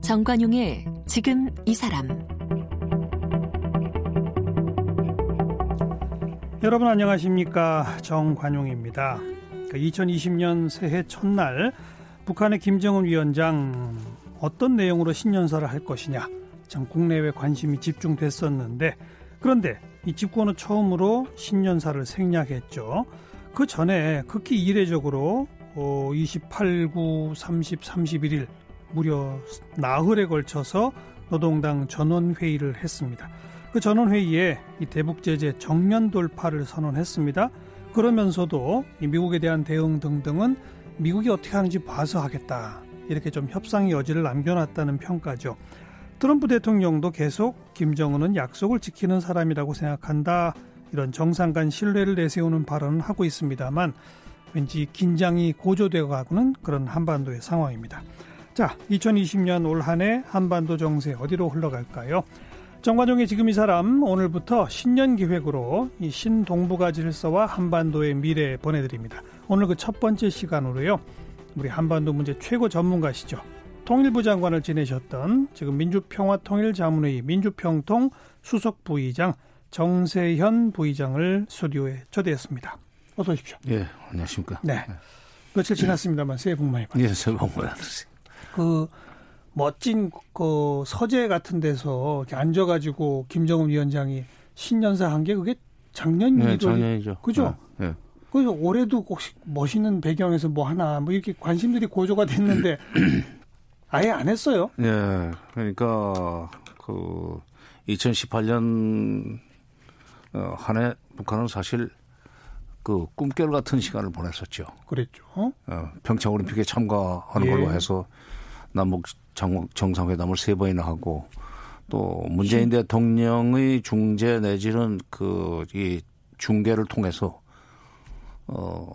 정관용의 지금 이 사람. 여러분 안녕하십니까? 정관용입니다. 2020년 그 새해 첫날 북한의 김정은 위원장 어떤 내용으로 신년사를 할 것이냐 참 국내외 관심이 집중됐었는데 그런데 이 집권은 처음으로 신년사를 생략했죠. 그 전에 극히 이례적으로 28, 9, 30, 31일 무려 나흘에 걸쳐서 노동당 전원회의를 했습니다. 그 전원회의에 이 대북 제재 정면 돌파를 선언했습니다. 그러면서도 이 미국에 대한 대응 등등은 미국이 어떻게 하는지 봐서 하겠다. 이렇게 좀 협상의 여지를 남겨놨다는 평가죠. 트럼프 대통령도 계속 김정은은 약속을 지키는 사람이라고 생각한다. 이런 정상 간 신뢰를 내세우는 발언을 하고 있습니다만 왠지 긴장이 고조되어 가고는 그런 한반도의 상황입니다. 자, 2020년 올 한 해 한반도 정세 어디로 흘러갈까요? 정관종의 지금 이 사람 오늘부터 신년 기획으로 이 신동북아 질서와 한반도의 미래 보내드립니다. 오늘 그 첫 번째 시간으로요. 우리 한반도 문제 최고 전문가시죠. 통일부 장관을 지내셨던 지금 민주평화통일자문회의 민주평통 수석 부의장 정세현 부의장을 스튜디오에 초대했습니다. 어서 오십시오. 예, 안녕하십니까. 네. 며칠 지났습니다만 새해 복 많이 받으세요. 예, 새해 복 많이 받으세요. 그 멋진 그 서재 같은 데서 이렇게 앉아가지고 김정은 위원장이 신년사 한 게 그게 작년이죠. 네, 작년이죠. 그죠? 네, 네. 그래서 올해도 혹시 멋있는 배경에서 뭐 하나 뭐 이렇게 관심들이 고조가 됐는데 아예 안 했어요. 네, 그러니까 그 2018년 어, 한해 북한은 사실 그 꿈결 같은 시간을 보냈었죠. 그랬죠. 어, 평창 올림픽에 참가하는 예. 걸로 해서 남북 정상회담을 세 번이나 하고 또 문재인 대통령의 중재 내지는 그 이 중계를 통해서 어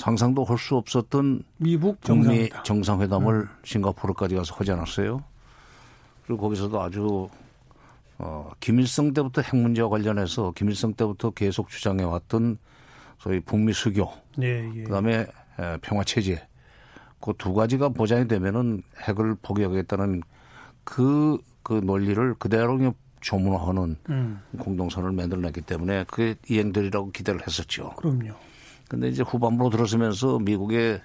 상상도 할 수 없었던 미국 북미 정상회담을 음. 싱가포르까지 가서 하지 않았어요. 그리고 거기서도 아주 어 김일성 때부터 핵 문제와 관련해서 김일성 때부터 계속 주장해 왔던 소위 북미 수교, 예, 예. 그다음에 평화 체제 그 두 가지가 보장이 되면은 핵을 포기하겠다는 그, 그 논리를 그대로 조문화하는 음. 공동선을 만들어냈기 때문에 그게 이행되리라고 기대를 했었죠. 그럼요. 근데 이제 후반부로 들어서면서 미국의,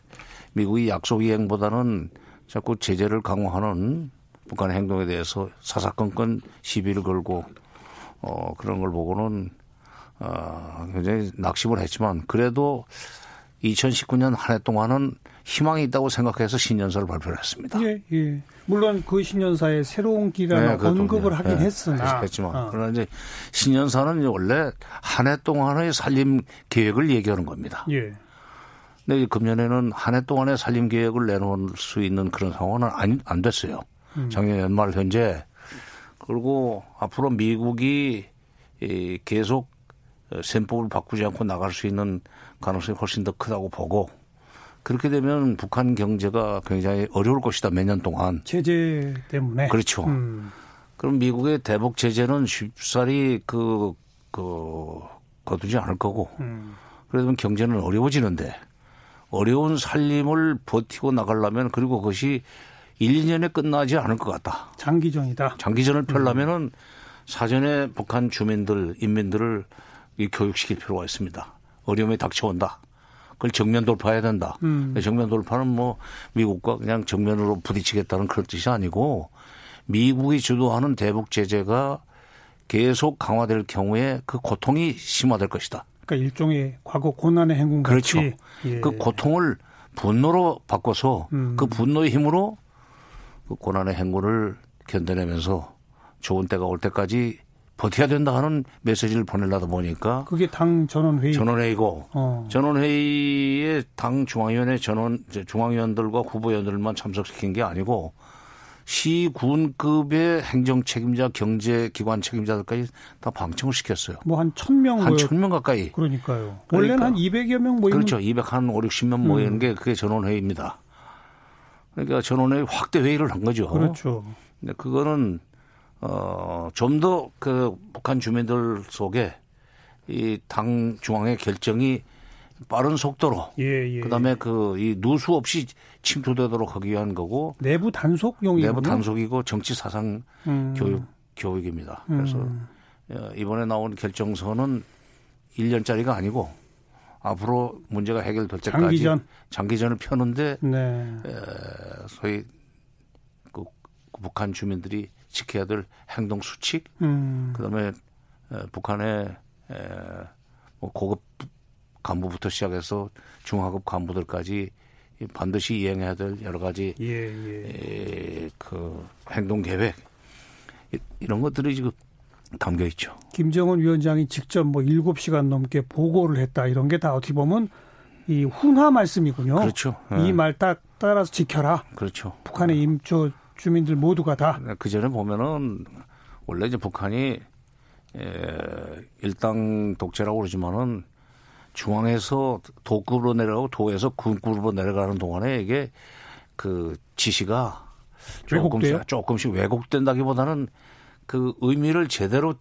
미국이 약속 이행보다는 자꾸 제재를 강화하는 북한의 행동에 대해서 사사건건 시비를 걸고 어, 그런 걸 보고는 어, 굉장히 낙심을 했지만 그래도 2019년 한 해 동안은 희망이 있다고 생각해서 신년사를 발표를 했습니다. 예, 예. 물론 그 신년사에 새로운 기간을 네, 언급을 네, 하긴 네, 했으나. 했지만 어. 그러나 이제 신년사는 원래 한 해 동안의 살림 계획을 얘기하는 겁니다. 예. 근데 금년에는 한 해 동안의 살림 계획을 내놓을 수 있는 그런 상황은 안, 안 됐어요. 음. 작년 연말 현재. 그리고 앞으로 미국이 계속 셈법을 바꾸지 않고 나갈 수 있는 가능성이 훨씬 더 크다고 보고 그렇게 되면 북한 경제가 굉장히 어려울 것이다 몇 년 동안 제재 때문에 그렇죠. 음. 그럼 미국의 대북 제재는 쉽사리 그, 그, 거두지 않을 거고 음. 그러면 경제는 어려워지는데 어려운 살림을 버티고 나가려면 그리고 그것이 1, 2년에 끝나지 않을 것 같다. 장기전이다. 장기전을 펴려면은 음. 사전에 북한 주민들, 인민들을 교육시킬 필요가 있습니다. 어려움이 닥쳐온다. 그걸 정면 돌파해야 된다. 음. 정면 돌파는 뭐 미국과 그냥 정면으로 부딪히겠다는 그런 뜻이 아니고 미국이 주도하는 대북 제재가 계속 강화될 경우에 그 고통이 심화될 것이다. 그러니까 일종의 과거 고난의 행군 그렇죠. 예. 그 고통을 분노로 바꿔서 음. 그 분노의 힘으로 그 고난의 행군을 견뎌내면서 좋은 때가 올 때까지 버텨야 된다 하는 메시지를 보내려다 보니까 그게 당 전원회의 전원회의고 어. 전원회의에 당 중앙위원회 전원 중앙위원들과 후보위원들만 참석시킨 게 아니고 시군급의 행정 책임자, 경제 기관 책임자들까지 다 방청을 시켰어요. 뭐 한 천명 한 천 명 가까이. 그러니까요. 그러니까. 원래는 한 200여 명 모이는 그렇죠. 200 한 5, 60명 모이는 음. 게 그게 전원회의입니다. 그러니까 전원회의 확대 회의를 한 거죠. 그렇죠. 근데 그거는 어, 좀 더 그 북한 주민들 속에 이 당 중앙의 결정이 빠른 속도로 예, 예. 그다음에 그이 누수 없이 침투되도록 하기 위한 거고 내부 단속용이군요. 내부 단속이고 정치 사상 음. 교육 교육입니다. 그래서 음. 어, 이번에 나온 결정서는 1년짜리가 아니고 앞으로 문제가 해결될 때까지 장기전. 장기전을 펴는데 네. 소위 그 북한 주민들이 지켜야 될 행동 수칙, 음. 그다음에 에, 북한의 에, 뭐 고급 간부부터 시작해서 중하급 간부들까지 이 반드시 이행해야 될 여러 가지 예, 예. 에, 그 행동 계획 이- 이런 것들이 지금 담겨 있죠. 김정은 위원장이 직접 뭐 7시간 넘게 보고를 했다. 이런 게 다 어떻게 보면 이 훈화 말씀이군요. 그렇죠. 이 예. 말딱 따라서 지켜라. 그렇죠. 북한의 임조 주민들 모두가 다. 그 전에 보면은 원래 이제 북한이 에, 일당 독재라고 그러지만은 중앙에서 도급으로 내려가고 도에서 군급으로 내려가는 동안에 이게 그 지시가 왜곡돼요? 조금씩, 조금씩 왜곡된다기보다는 그 의미를 제대로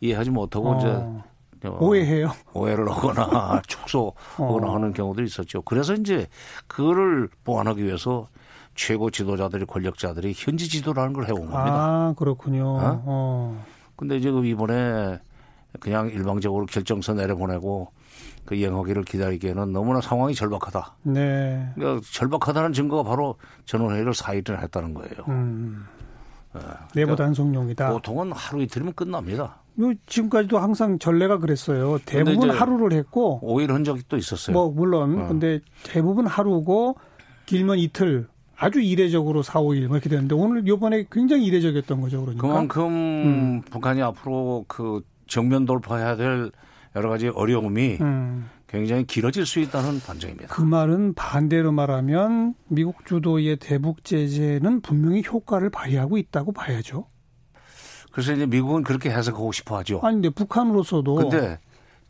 이해하지 못하고 어, 이제 어, 오해해요. 오해를 하거나 축소하거나 어. 하는 경우들이 있었죠. 그래서 이제 그거를 보완하기 위해서 최고 지도자들이 권력자들이 현지 지도라는 걸 해온 겁니다. 아, 그렇군요. 어? 어. 근데 지금 이번에 그냥 일방적으로 결정서 내려보내고 그 이행하기를 기다리기에는 너무나 상황이 절박하다. 네. 그러니까 절박하다는 증거가 바로 전원회의를 4일이나 했다는 거예요. 음. 네. 내부 단속용이다. 보통은 하루 이틀이면 끝납니다. 요 지금까지도 항상 전례가 그랬어요. 대부분 하루를 했고 5일 한 적이 또 있었어요. 뭐 물론 어. 근데 대부분 하루고 길면 이틀 아주 이례적으로 4, 5일 뭐 이렇게 되는데 오늘 요번에 굉장히 이례적이었던 거죠. 그러니까. 그만큼 음. 북한이 앞으로 그 정면 돌파해야 될 여러 가지 어려움이 음. 굉장히 길어질 수 있다는 반증입니다. 그 말은 반대로 말하면 미국 주도의 대북 제재는 분명히 효과를 발휘하고 있다고 봐야죠. 그래서 이제 미국은 그렇게 해석하고 싶어 하죠. 아니 근데 북한으로서도 근데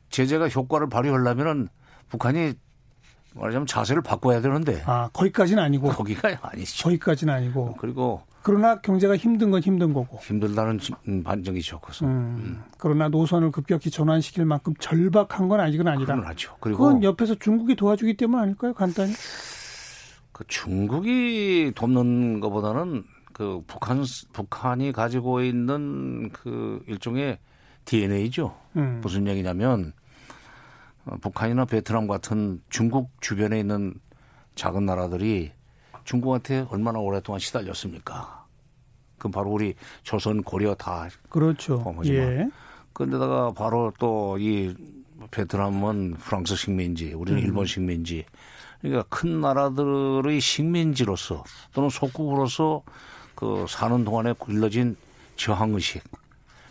제재가 효과를 발휘하려면은 북한이 말하자면 자세를 바꿔야 되는데 아 거기까지는 아니고 거기가 아니죠. 거기까지는 아니고 그리고 그러나 경제가 힘든 건 힘든 거고. 힘들다는 지- 음, 반증이 적어서 음. 그러나 노선을 급격히 전환시킬 만큼 절박한 건 아직은 아니다. 그건 하죠. 그리고 그건 옆에서 중국이 도와주기 때문 아닐까요? 간단히. 그 중국이 돕는 것보다는 그 북한 북한이 가지고 있는 그 일종의 DNA죠. 음. 무슨 얘기냐면 어, 북한이나 베트남 같은 중국 주변에 있는 작은 나라들이 중국한테 얼마나 오랫동안 시달렸습니까? 그 바로 우리 조선 고려 다 그렇죠. 범하지만. 예. 그런데다가 바로 또 이 베트남은 프랑스 식민지, 우리는 일본 식민지. 그러니까 큰 나라들의 식민지로서 또는 속국으로서 그 사는 동안에 길러진 저항 의식,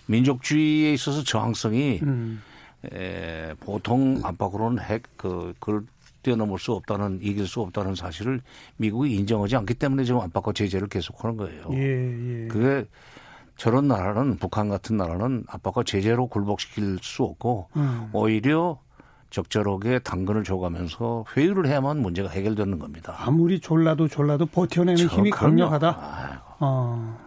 민족주의에 있어서 저항성이 음. 에, 보통 안팎으로는 핵, 그, 그걸 뛰어넘을 수 없다는, 이길 수 없다는 사실을 미국이 인정하지 않기 때문에 지금 안팎과 제재를 계속하는 거예요. 예, 예. 그게 저런 나라는 북한 같은 나라는 압박과 제재로 굴복시킬 수 없고 음. 오히려 적절하게 당근을 줘가면서 회유를 해야만 문제가 해결되는 겁니다. 아무리 졸라도 졸라도 버텨내는 힘이. 강력하다. 아이고, 어.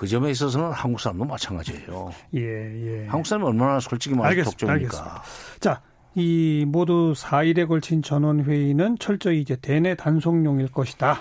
그 점에 있어서는 한국 사람도 마찬가지예요. 예, 예. 한국 사람이 얼마나 솔직히 말해서. 독점입니까? 자, 이 모두 4일에 걸친 전원회의는 철저히 이제 대내 단속용일 것이다.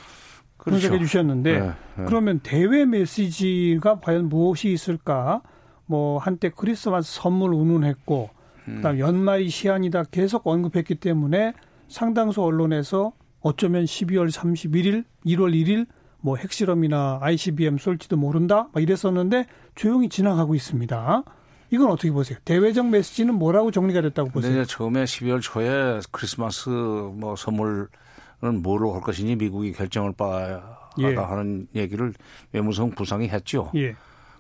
그렇죠. 분석해 주셨는데 네, 네. 그러면 대외 메시지가 과연 무엇이 있을까? 뭐 한때 크리스마스 선물 운운했고 음. 그다음 연말이 시한이다 계속 언급했기 때문에 상당수 언론에서 어쩌면 12월 31일, 1월 1일 뭐 핵실험이나 ICBM 쏠지도 모른다 막 이랬었는데 조용히 지나가고 있습니다. 이건 어떻게 보세요? 대외적 메시지는 뭐라고 정리가 됐다고 보세요? 이제 처음에 12월 초에 크리스마스 뭐 선물은 뭐로 할 것이니 미국이 결정을 빠하다 예. 하는 얘기를 외무성 부상이 했죠. 예.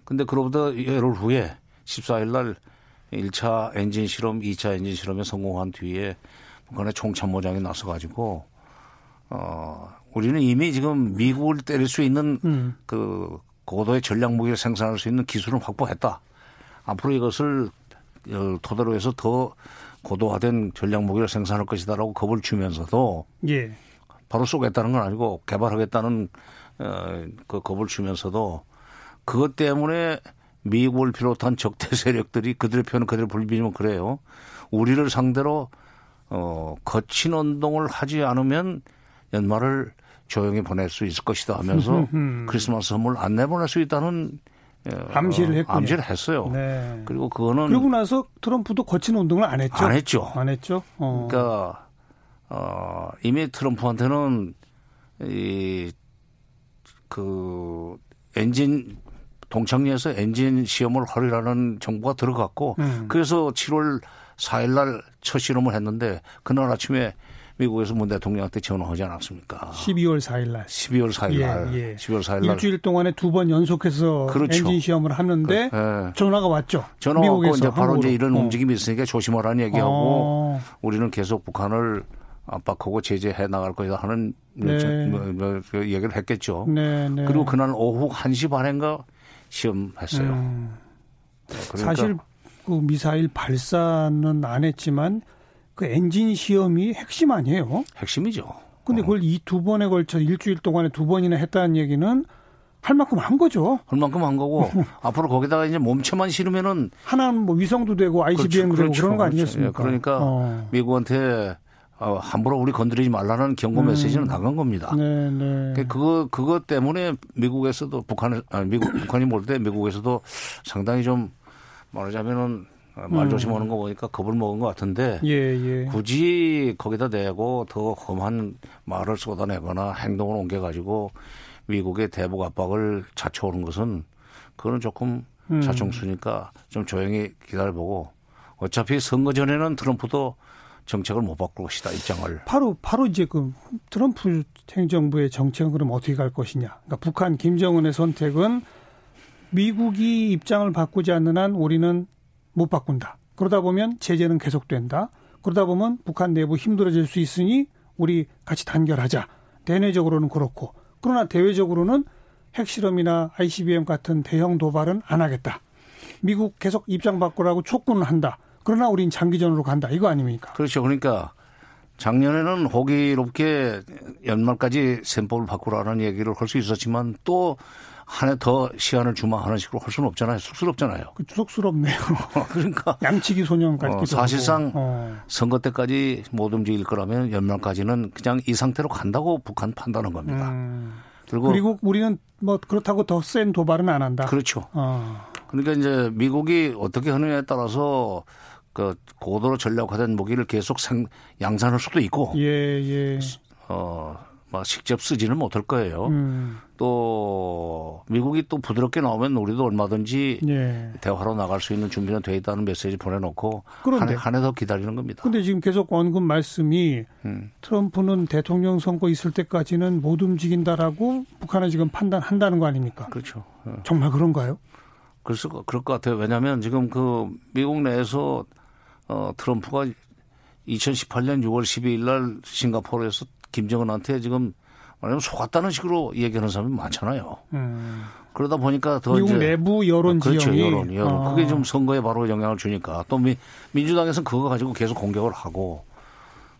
근데 그로부터 열흘 후에 14일 날 1차 엔진 실험, 2차 엔진 실험에 성공한 뒤에 북한의 총참모장이 나서 가지고 어 우리는 이미 지금 미국을 때릴 수 있는 음. 그 고도의 전략 무기를 생산할 수 있는 기술을 확보했다. 앞으로 이것을 어, 토대로 해서 더 고도화된 전략 무기를 생산할 것이다라고 겁을 주면서도 예. 바로 쏘겠다는 건 아니고 개발하겠다는 어, 그 겁을 주면서도 그것 때문에 미국을 비롯한 적대 세력들이 그들의 표현은 그대로 불비면 그래요. 우리를 상대로 어 거친 운동을 하지 않으면 연말을 조용히 보낼 수 있을 것이다 하면서 크리스마스 선물 안 내보낼 수 있다는 어, 암시를 했군요. 암시를 했어요. 네. 그리고 그거는 그리고 나서 트럼프도 거친 운동을 안 했죠. 안 했죠. 안 했죠. 어. 그러니까 어, 이미 트럼프한테는 이 그 엔진 동창리에서 엔진 시험을 하리라는 정보가 들어갔고 음. 그래서 7월 4일 날 첫 실험을 했는데 그날 아침에 미국에서 문 대통령한테 전화하지 않았습니까? 12월 4일 날. 12월 4일 날. 예, 예. 12월 4일 날. 일주일 동안에 두 번 연속해서 그렇죠. 엔진 시험을 하는데 그, 예. 전화가 왔죠. 전화 왔고 이제 바로 이제 이런 어. 움직임이 있으니까 조심하라는 얘기하고 어. 우리는 계속 북한을 압박하고 제재해 나갈 거다 하는 네. 뭐, 뭐, 그 얘기를 했겠죠. 네, 네. 그리고 그날 오후 1시 반인가 시험했어요. 음. 그러니까 사실 그 미사일 발사는 안 했지만 그 엔진 시험이 핵심 아니에요? 핵심이죠. 근데 그걸 이 두 번에 걸쳐 일주일 동안에 두 번이나 했다는 얘기는 할 만큼 한 거죠. 할 만큼 한 거고 앞으로 거기다가 이제 몸체만 실으면은 하나는 뭐 위성도 되고 ICBM도 그렇죠, 되고 그렇죠, 그런 거 그렇죠. 아니겠습니까? 그러니까 어. 미국한테 어, 함부로 우리 건드리지 말라는 경고 네. 메시지는 나간 겁니다. 네, 네. 그, 그거 그것 때문에 미국에서도 북한을 아 미국 북한이 볼 때 미국에서도 상당히 좀 말하자면은 말 음. 조심하는 거 보니까 겁을 먹은 것 같은데 예, 예. 굳이 거기다 대고 더 험한 말을 쏟아내거나 행동을 옮겨가지고 미국의 대북 압박을 자초하는 것은 그거는 조금 음. 자충수니까 좀 조용히 기다려보고 어차피 선거 전에는 트럼프도 정책을 못 바꿀 것이다 입장을. 바로 바로 이제 그 트럼프 행정부의 정책은 그럼 어떻게 갈 것이냐. 그러니까 북한 김정은의 선택은 미국이 입장을 바꾸지 않는 한 우리는 못 바꾼다. 그러다 보면 제재는 계속된다. 그러다 보면 북한 내부 힘들어질 수 있으니 우리 같이 단결하자. 대내적으로는 그렇고. 그러나 대외적으로는 핵실험이나 ICBM 같은 대형 도발은 안 하겠다. 미국 계속 입장 바꾸라고 촉구는 한다. 그러나 우린 장기전으로 간다. 이거 아닙니까? 그렇죠. 그러니까 작년에는 호기롭게 연말까지 셈법을 바꾸라는 얘기를 할 수 있었지만 또 한해더 시간을 주마 하는 식으로 할 수는 없잖아요. 쑥스럽잖아요. 그 쑥스럽네요. 그러니까 양치기 소년 같기도 어, 사실상 어. 선거 때까지 못 움직일 거라면 연말까지는 그냥 이 상태로 간다고 북한 판단한 겁니다. 음. 그리고, 그리고 우리는 뭐 그렇다고 더 센 도발은 안 한다. 그렇죠. 어. 그러니까 이제 미국이 어떻게 하느냐에 따라서 그 고도로 전략화된 무기를 계속 생, 양산할 수도 있고. 예, 예. 어, 막 직접 쓰지는 못할 거예요. 음. 또 미국이 또 부드럽게 나오면 우리도 얼마든지 예. 대화로 나갈 수 있는 준비는 돼 있다는 메시지 보내놓고 그런데 한해더 기다리는 겁니다. 그런데 지금 계속 언급 말씀이 음. 트럼프는 대통령 선거 있을 때까지는 못 움직인다라고 북한은 지금 판단한다는 거 아닙니까? 그렇죠. 어. 정말 그런가요? 그래서 그럴 것 같아요. 왜냐하면 지금 그 미국 내에서 어 트럼프가 2018년 6월 12일 날 싱가포르에서 김정은한테 지금 말하면 속았다는 식으로 얘기하는 사람이 많잖아요. 음. 그러다 보니까 더 미국 이제 내부 여론 그렇죠, 지형이 여론, 여론. 아. 그게 좀 선거에 바로 영향을 주니까 또 미, 민주당에서는 그거 가지고 계속 공격을 하고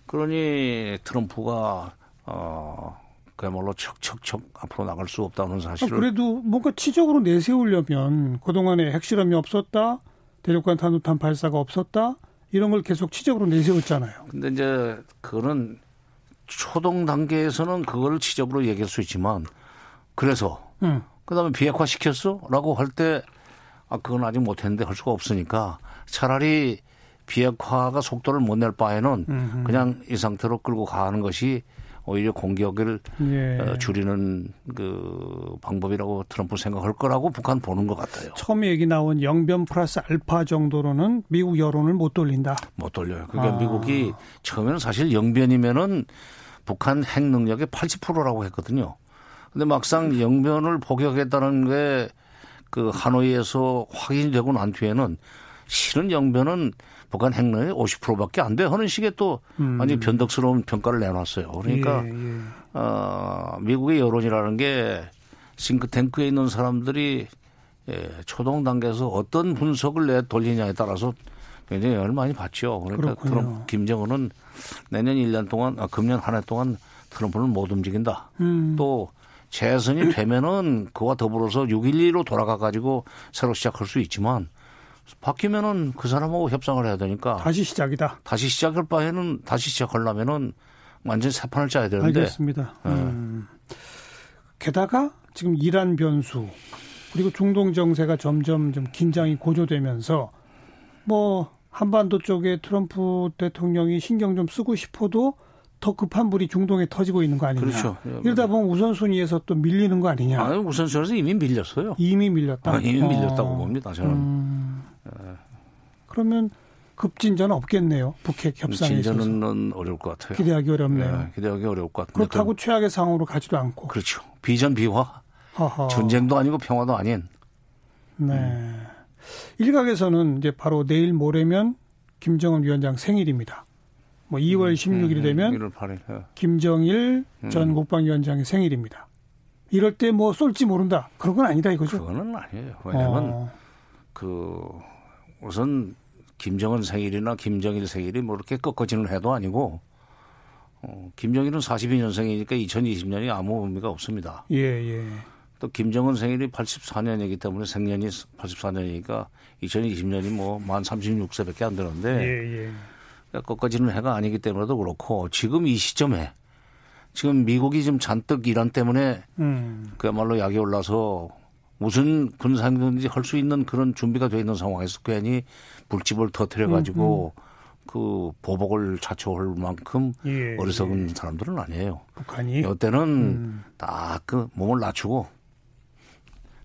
그러니 트럼프가 어 그야말로 척척척 앞으로 나갈 수 없다는 사실을. 아, 그래도 뭔가 치적으로 내세우려면 그동안에 핵실험이 없었다, 대륙간 탄도탄 발사가 없었다 이런 걸 계속 치적으로 내세웠잖아요. 근데 이제 그거는 초동 단계에서는 그거를 지적으로 얘기할 수 있지만 그래서 음. 그다음에 비핵화 시켰어라고 할 때 아 그건 아직 못했는데 할 수가 없으니까 차라리 비핵화가 속도를 못 낼 바에는 음흠. 그냥 이 상태로 끌고 가는 것이 오히려 공격을 예. 어, 줄이는 그 방법이라고 트럼프 생각할 거라고 북한 보는 것 같아요. 처음 얘기 나온 영변 플러스 알파 정도로는 미국 여론을 못 돌린다. 못 돌려요. 그러니까 아. 미국이 처음에는 사실 영변이면은 북한 핵 능력의 80%라고 했거든요. 근데 막상 영변을 포격했다는 게 그 하노이에서 확인이 되고 난 뒤에는 실은 영변은 북한 핵 능력의 50%밖에 안 돼 하는 식의 또 음. 완전히 변덕스러운 평가를 내놨어요. 그러니까 예, 예. 어, 미국의 여론이라는 게 싱크탱크에 있는 사람들이 예, 초동 단계에서 어떤 분석을 내 돌리냐에 따라서 굉장히 영향을 많이 받죠. 그러니까 트럼프 김정은은 내년 1년 동안, 아, 금년 한 해 동안 트럼프는 못 움직인다. 음. 또 재선이 되면은 그와 더불어서 6.12로 돌아가 가지고 새로 시작할 수 있지만 바뀌면은 그 사람하고 협상을 해야 되니까 다시 시작이다. 다시 시작할 바에는 다시 시작하려면은 완전 새 판을 짜야 되는데 알겠습니다. 음. 게다가 지금 이란 변수 그리고 중동 정세가 점점 좀 긴장이 고조되면서 뭐 한반도 쪽에 트럼프 대통령이 신경 좀 쓰고 싶어도 더 급한 불이 중동에 터지고 있는 거 아니냐. 그렇죠. 이러다 보면 우선순위에서 또 밀리는 거 아니냐. 아니, 우선순위에서 이미 밀렸어요. 이미 밀렸다. 아, 이미 어. 밀렸다고 봅니다. 저는 음. 그러면 급진전 없겠네요. 북핵 협상에 있어서. 진전은 어려울 것 같아요. 기대하기 어렵네요. 네, 기대하기 어려울 것 같은데 그렇다고 최악의 상황으로 가지도 않고. 그렇죠. 비전 비화 허허. 전쟁도 아니고 평화도 아닌 네. 일각에서는 이제 바로 내일 모레면 김정은 위원장 생일입니다. 뭐 2월 16일이 되면 1월 8일. 예. 김정일 전 국방위원장의 생일입니다. 이럴 때 뭐 쏠지 모른다. 그런 건 아니다 이거죠. 그거는 아니에요. 왜냐하면 어, 그 우선 김정은 생일이나 김정일 생일이 뭐 이렇게 꺾어지는 해도 아니고 어, 김정일은 42년생이니까 2020년이 아무 의미가 없습니다. 예, 예. 또 김정은 생일이 84년이기 때문에 생년이 84년이니까 2020년이 뭐 만 36세밖에 안 되는데 예, 예. 그러니까 꺾어지는 해가 아니기 때문에도 그렇고 지금 이 시점에 지금 미국이 지금 잔뜩 이란 때문에 음. 그야말로 약이 올라서 무슨 군사행동인지 할 수 있는 그런 준비가 돼 있는 상황에서 괜히 불집을 터트려 가지고 그 보복을 자초할 만큼 예, 어리석은 사람들은 아니에요. 북한이 이때는 음. 딱그 몸을 낮추고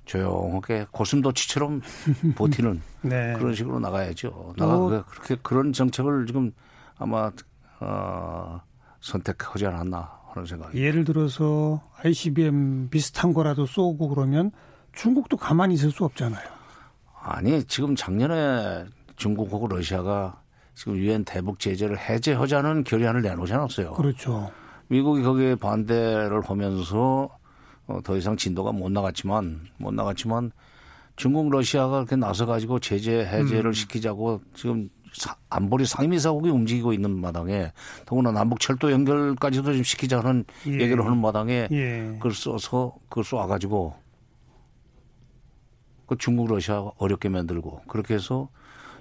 조용하게 고슴도치처럼 버티는 네. 그런 식으로 나가야죠. 나가 또- 그렇게 그런 정책을 지금 아마 어, 선택하지 않았나 하는 생각이. 예를 들어서 ICBM 비슷한 거라도 쏘고 그러면 중국도 가만히 있을 수 없잖아요. 아니 지금 작년에 중국하고 러시아가 지금 유엔 대북 제재를 해제하자는 결의안을 내놓지 않았어요. 그렇죠. 미국이 거기에 반대를 하면서 어, 더 이상 진도가 못 나갔지만 못 나갔지만 중국 러시아가 그렇게 나서 가지고 제재 해제를 음. 시키자고 지금 사- 안보리 상임이사국이 움직이고 있는 마당에 더구나 남북 철도 연결까지도 좀 시키자는 예. 얘기를 하는 마당에 예. 그걸 써서 그걸 쏴가지고 그 중국 러시아 어렵게 만들고 그렇게 해서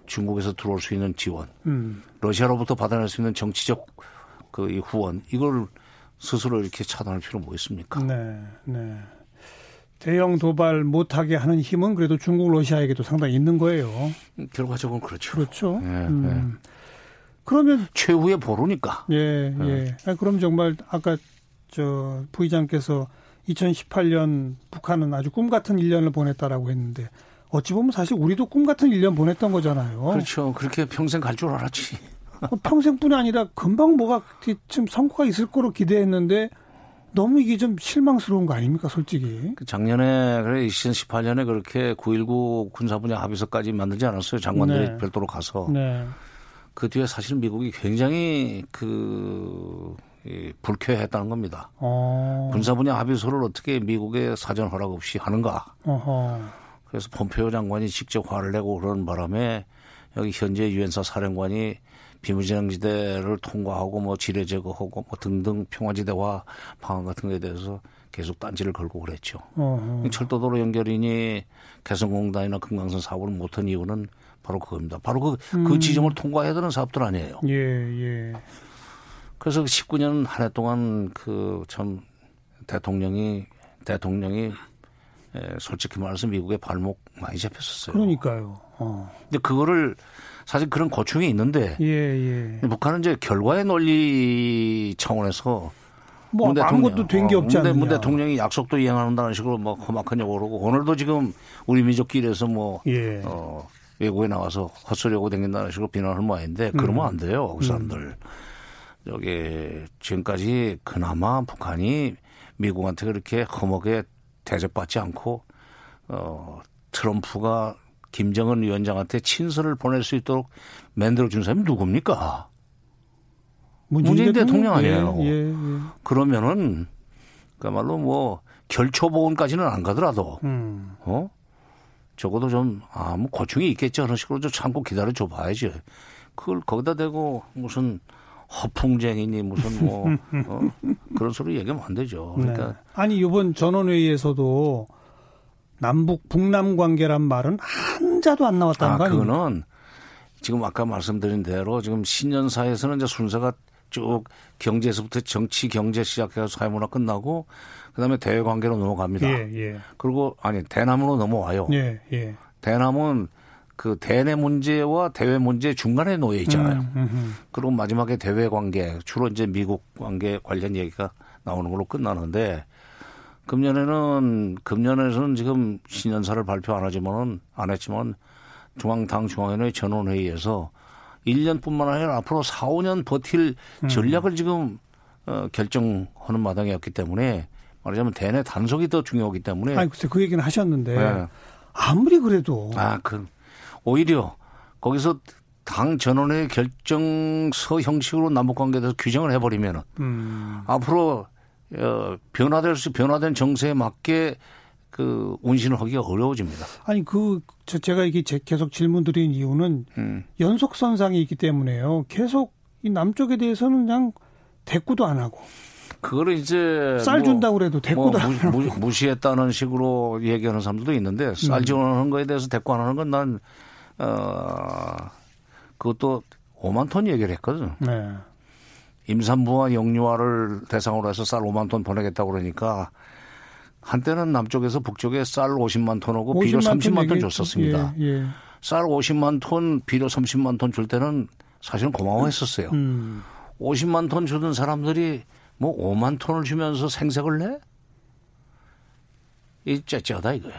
중국에서 들어올 수 있는 지원 음. 러시아로부터 받아낼 수 있는 정치적 그이 후원 이걸 스스로 이렇게 차단할 필요 뭐 있습니까? 네, 네. 대형 도발 못하게 하는 힘은 그래도 중국 러시아에게도 상당히 있는 거예요. 결과적으로 그렇죠. 그렇죠. 예, 음. 그러면 최후의 보루니까. 예, 예. 아니, 그럼 정말 아까 저 부의장께서 2018년 북한은 아주 꿈 같은 1년을 보냈다라고 했는데 어찌 보면 사실 우리도 꿈 같은 1년 보냈던 거잖아요. 그렇죠. 그렇게 평생 갈 줄 알았지. 어, 평생뿐이 아니라 금방 뭐가 좀 성과가 있을 거로 기대했는데 너무 이게 좀 실망스러운 거 아닙니까, 솔직히? 그 작년에 그래 2018년에 그렇게 9.19 군사분야 합의서까지 만들지 않았어요. 장관들이 네. 별도로 가서 네. 그 뒤에 사실 미국이 굉장히 그 이, 불쾌했다는 겁니다. 어. 군사분야 합의서를 어떻게 미국의 사전 허락 없이 하는가? 어허. 그래서 폼페오 장관이 직접 화를 내고 그러는 바람에 여기 현재 유엔사 사령관이 비무장지대를 통과하고 뭐 지뢰 제거하고 뭐 등등 평화지대화 방안 같은 거에 대해서 계속 딴지를 걸고 그랬죠. 어허. 철도도로 연결이니 개성공단이나 금강산 사업을 못한 이유는 바로 그겁니다. 바로 그, 그 지점을 통과해야 되는 사업들 아니에요. 예, 예. 그래서 19년 한 해 동안 그 참 대통령이 대통령이 에, 솔직히 말해서 미국의 발목 많이 잡혔었어요. 그러니까요. 어. 근데 그거를 사실 그런 고충이 있는데 예, 예. 북한은 이제 결과의 논리 차원에서 뭐문 아무것도 된게 어, 없지 문 대- 않느냐. 문 대통령이 약속도 이행한다는 식으로 뭐 험악한 욕을 하고 오늘도 지금 우리 민족끼리에서 뭐 예. 어, 외국에 나가서 헛소리하고 다닌다는 식으로 비난할 모양인데 그러면 안 돼요. 그 사람들. 여기 지금까지 그나마 북한이 미국한테 그렇게 험하게 대접받지 않고 어, 트럼프가 김정은 위원장한테 친서를 보낼 수 있도록 만들어 준 사람이 누굽니까? 문재인 대통령 아니에요. 예, 예, 예. 그러면은 그야말로 뭐 결초보험까지는 안 가더라도 음. 어 적어도 좀 아 뭐 고충이 있겠죠 그런 식으로 좀 참고 기다려 줘 봐야지 그걸 거기다 대고 무슨 허풍쟁이니 무슨 뭐 어? 그런 소리 얘기하면 안 되죠. 그러니까 네. 아니 이번 전원회의에서도 남북 북남 관계란 말은 한자도 안 나왔다는 아, 거 아닙니까? 그거는 지금 아까 말씀드린 대로 지금 신년사에서는 이제 순서가 쭉 경제에서부터 정치 경제 시작해서 사회문화 끝나고 그다음에 대외 관계로 넘어갑니다. 예, 예. 그리고 아니 대남으로 넘어와요. 예, 예. 대남은 그 대내 문제와 대외 문제 중간에 놓여 있잖아요. 음, 음, 음. 그리고 마지막에 대외 관계 주로 이제 미국 관계 관련 얘기가 나오는 걸로 끝나는데 금년에는 금년에서는 지금 신년사를 발표 안 하지만은 안 했지만 중앙당 중앙위원회 전원회의에서 1년뿐만 아니라 앞으로 4, 5년 버틸 전략을 지금 어, 결정하는 마당이었기 때문에 말하자면 대내 단속이 더 중요하기 때문에. 아니 글쎄 그 얘기는 하셨는데 네. 아무리 그래도 아, 그 오히려 거기서 당 전원의 결정서 형식으로 남북 관계에 대해서 규정을 해버리면은 음, 앞으로 어, 변화될 수 변화된 정세에 맞게 그 운신을 하기가 어려워집니다. 아니 그 저, 제가 이게 제- 계속 질문 드린 이유는 음. 연속 선상이 있기 때문에요. 계속 이 남쪽에 대해서는 그냥 대꾸도 안 하고 그거를 이제 쌀 뭐, 준다고 그래도 뭐 대꾸도 안 하고 무, 시했다는 식으로 얘기하는 사람들도 있는데 쌀 음. 지원하는 거에 대해서 대꾸 안 하는 건 난 어, 그것도 5만 톤 얘기를 했거든. 네. 임산부와 영유아를 대상으로 해서 쌀 5만 톤 보내겠다고 그러니까 한때는 남쪽에서 북쪽에 쌀 50만 톤하고 비료 50만 톤 30만 톤. 줬었습니다. 예, 예. 쌀 50만 톤, 비료 30만 ton 줄 때는 사실은 고마워했었어요. 음. 50만 톤 주던 사람들이 뭐 5만 톤을 주면서 생색을 내? 이 째째하다 이거야.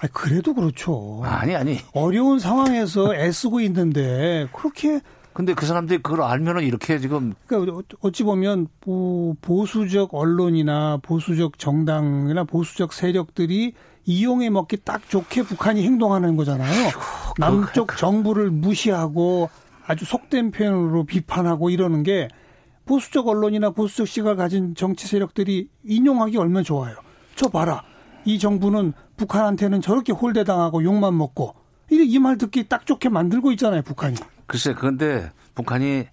아 그래도 그렇죠. 아니 아니. 어려운 상황에서 애쓰고 있는데 그렇게 근데 그 사람들이 그걸 알면은 이렇게 지금 그러니까 어찌 보면 보- 보수적 언론이나 보수적 정당이나 보수적 세력들이 이용해 먹기 딱 좋게 북한이 행동하는 거잖아요. 남쪽 정부를 무시하고 아주 속된 표현으로 비판하고 이러는 게 보수적 언론이나 보수적 시각을 가진 정치 세력들이 인용하기 얼마나 좋아요. 저 봐라. 이 정부는 북한한테는 저렇게 홀대당하고 욕만 먹고 이 말 듣기 딱 좋게 만들고 있잖아요, 북한이. 글쎄 그런데 북한이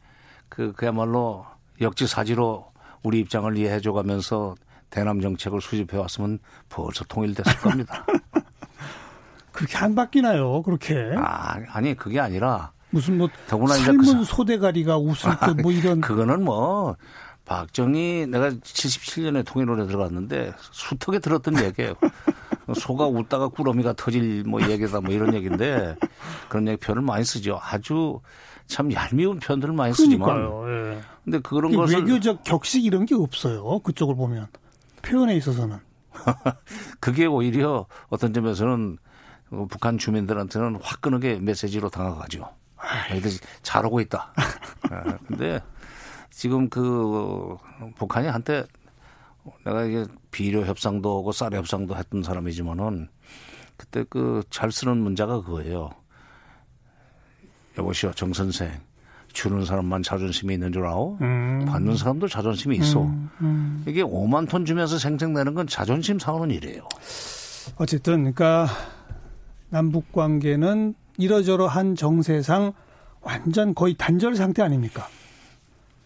그 그야말로 역지사지로 우리 입장을 이해해 줘 가면서 대남 정책을 수집해 왔으면 벌써 통일됐을 겁니다. 그렇게 안 바뀌나요, 그렇게. 아, 아니 그게 아니라 무슨 뭐 더구나 삶은 그 사- 소대가리가 웃을 듯뭐 이런 그거는 뭐 박정희 내가 77년에 통일원에 들어갔는데 수턱에 들었던 얘기예요. 소가 웃다가 꾸러미가 터질 뭐 얘기다 뭐 이런 얘기인데 그런 얘기 표현을 많이 쓰죠. 아주 참 얄미운 표현들을 많이 쓰지만 그러니까요. 예. 근데 그런 이 것을 외교적 격식 이런 게 없어요. 그쪽을 보면 표현에 있어서는 그게 오히려 어떤 점에서는 어, 북한 주민들한테는 화끈하게 메시지로 다가가죠. 얘들 잘하고 있다. 아, 근데 지금 그 북한이 한때 내가 이게 비료 협상도 하고 쌀 협상도 했던 사람이지만은 그때 그 잘 쓰는 문자가 그거예요. 여보시오 정 선생 주는 사람만 자존심이 있는 줄 아오? 음. 받는 사람도 자존심이 있어. 음, 음. 이게 5만 톤 주면서 생색내는 건 자존심 상하는 일이에요. 어쨌든 그러니까 남북 관계는 이러저러한 정세상 완전 거의 단절 상태 아닙니까?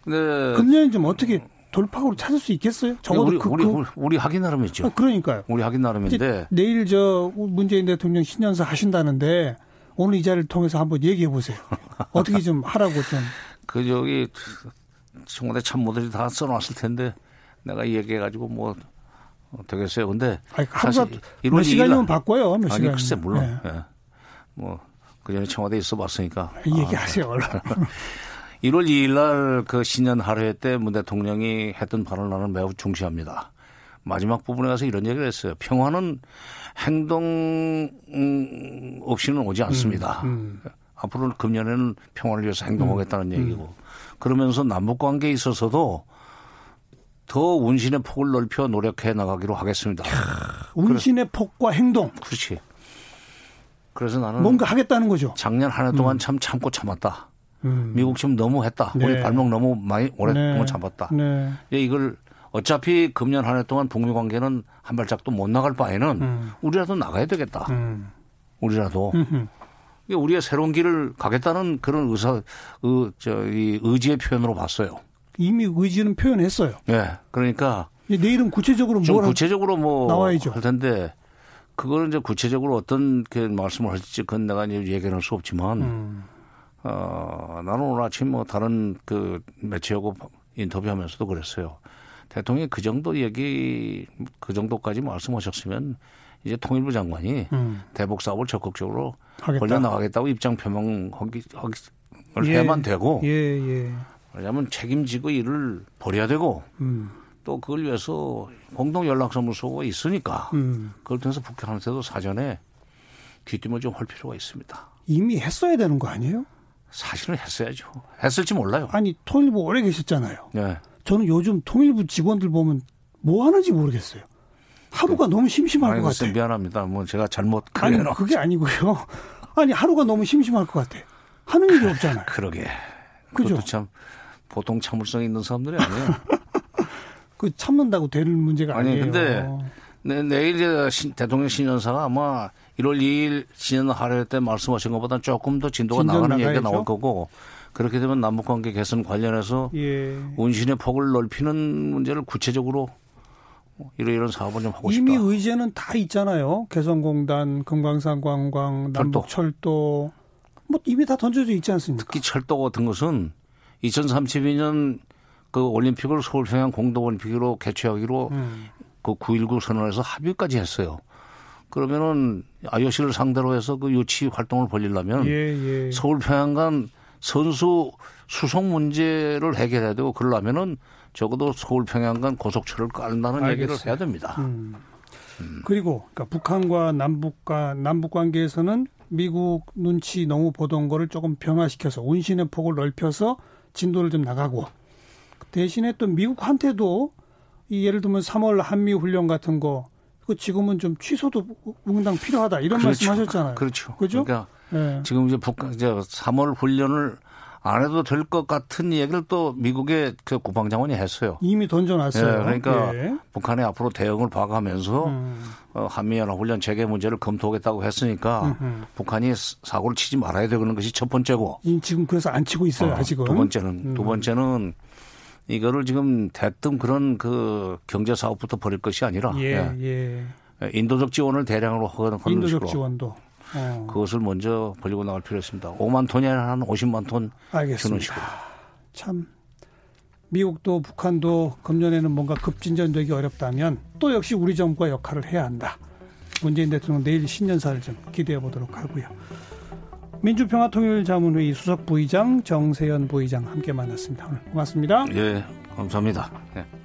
근데 금년에 좀 어떻게 돌파구를 찾을 수 있겠어요? 적어도 우리, 그, 우리, 그- 우리, 우리 하기 나름이죠. 아, 그러니까요. 우리 하기 나름인데 내일 저 문재인 대통령 신년사 하신다는데 오늘 이 자리를 통해서 한번 얘기해 보세요. 어떻게 좀 하라고 좀. 그 저기 청와대 참모들이 다 써놨을 텐데 내가 얘기해가지고 뭐 어, 되겠어요. 근데 아니, 사실 몇 시간이면 바꿔요. 몇 아니 시간. 글쎄 물론 네. 예. 뭐 그전에 청와대 에 있어봤으니까 얘기하세요. 얼른. 1월 2일 날 그 신년 하루회 때 문 대통령이 했던 발언을 나는 매우 중시합니다. 마지막 부분에 가서 이런 얘기를 했어요. 평화는 행동 음, 없이는 오지 않습니다. 음. 앞으로 금년에는 평화를 위해서 행동하겠다는 얘기고 그러면서 남북 관계에 있어서도 더 운신의 폭을 넓혀 노력해 나가기로 하겠습니다. 운신의 폭과 행동 그렇지. 그래서 나는 뭔가 하겠다는 거죠. 작년 한 해 동안 참 참고 참았다. 음. 미국 지금 너무 했다. 네. 우리 발목 너무 많이 오랫동안 네. 잡았다. 네. 예, 이걸 어차피 금년 한 해 동안 북미 관계는 한 발짝도 못 나갈 바에는 음. 우리라도 나가야 되겠다. 음. 우리라도. 음흠. 우리의 새로운 길을 가겠다는 그런 의사, 의, 저, 이 의지의 표현으로 봤어요. 이미 의지는 표현했어요. 예. 그러니까. 내일은 구체적으로 뭘 구체적으로 뭐 나와야죠. 할 텐데 그거는 이제 구체적으로 어떤 그 말씀을 할지 그건 내가 이제 얘기할 수 없지만 음. 어, 나는 오늘 아침 뭐 다른 그 매체하고 인터뷰하면서도 그랬어요. 대통령이 그 정도 얘기 그 정도까지 말씀하셨으면 이제 통일부 장관이 음. 대북 사업을 적극적으로 벌려 나가겠다고 입장 표명하기 하기, 예. 해야만 되고 예, 예. 왜냐하면 책임지고 일을 벌여야 되고 음. 또 그걸 위해서 공동 연락사무소가 있으니까 음. 그걸 통해서 북한한테도 사전에 귀띔을 좀 할 필요가 있습니다. 이미 했어야 되는 거 아니에요? 사실은 했어야죠. 했을지 몰라요. 아니 통일부 오래 계셨잖아요. 네. 저는 요즘 통일부 직원들 보면 뭐 하는지 모르겠어요. 하루가 그, 너무 심심할 것 같아요. 미안합니다. 뭐 제가 잘못 아니 그게 아니고요. 아니 하루가 너무 심심할 것 같아. 하는 일이 없잖아요. 그러게. 그죠? 참 보통 참을성 있는 사람들이 아니에요. 그 참는다고 되는 문제가 아니, 아니에요. 근데 내, 내일 대통령 신년사가 아마 1월 2일 신년 하루 때 말씀하신 것보다 조금 더 진도가 나가는 나가야죠? 얘기가 나올 거고 그렇게 되면 남북관계 개선 관련해서 예. 운신의 폭을 넓히는 문제를 구체적으로 이런 이런 사업을 좀 하고 이미 싶다. 이미 의제는 다 있잖아요. 개성공단, 금강산 관광, 남북철도 뭐 이미 다 던져져 있지 않습니까? 특히 철도 같은 것은 2032년 그 올림픽을 서울 평양 공동 올림픽으로 개최하기로 음. 그9.19 선언에서 합의까지 했어요. 그러면은 IOC를 상대로 해서 그 유치 활동을 벌리려면 예, 예. 서울 평양 간 선수 수송 문제를 해결해야 되고 그러려면은 적어도 서울 평양 간 고속철을 알겠어요. 얘기를 해야 됩니다. 음. 음. 그리고 그러니까 북한과 남북과 남북 관계에서는 미국 눈치 너무 보던 거를 조금 변화시켜서 운신의 폭을 넓혀서 진도를 좀 나가고 대신에 또 미국한테도 이 예를 들면 3월 한미 훈련 같은 거 그 지금은 좀 취소도 응당 필요하다 이런 그렇죠. 말씀하셨잖아요. 그렇죠. 그죠? 그러니까 네. 지금 이제 북한 이제 3월 훈련을 안 해도 될 것 같은 얘기를 또 미국의 그 국방장관이 했어요. 이미 던져놨어요. 예, 그러니까 예. 북한이 앞으로 대응을 봐가면서 음. 어, 한미연합 훈련 재개 문제를 검토하겠다고 했으니까 음흠. 북한이 사고를 치지 말아야 되는 것이 첫 번째고. 지금 그래서 안 치고 있어요, 어, 아직은. 두 번째는 음. 두 번째는 이거를 지금 대뜸 그런 그 경제 사업부터 벌일 것이 아니라 예, 예. 예. 인도적 지원을 대량으로 하는 인도적 식으로 지원도 어. 그것을 먼저 벌리고 나갈 필요 있습니다. 5만 톤이 아니라 한 50만 톤 알겠습니다. 주는 식으로. 참 미국도 북한도 금년에는 뭔가 급진전되기 어렵다면 또 역시 우리 정부가 역할을 해야 한다. 문재인 대통령 내일 신년사를 좀 기대해 보도록 하고요. 민주평화통일자문회의 수석 부의장 정세현 부의장 함께 만났습니다. 오늘 고맙습니다. 예, 감사합니다. 예.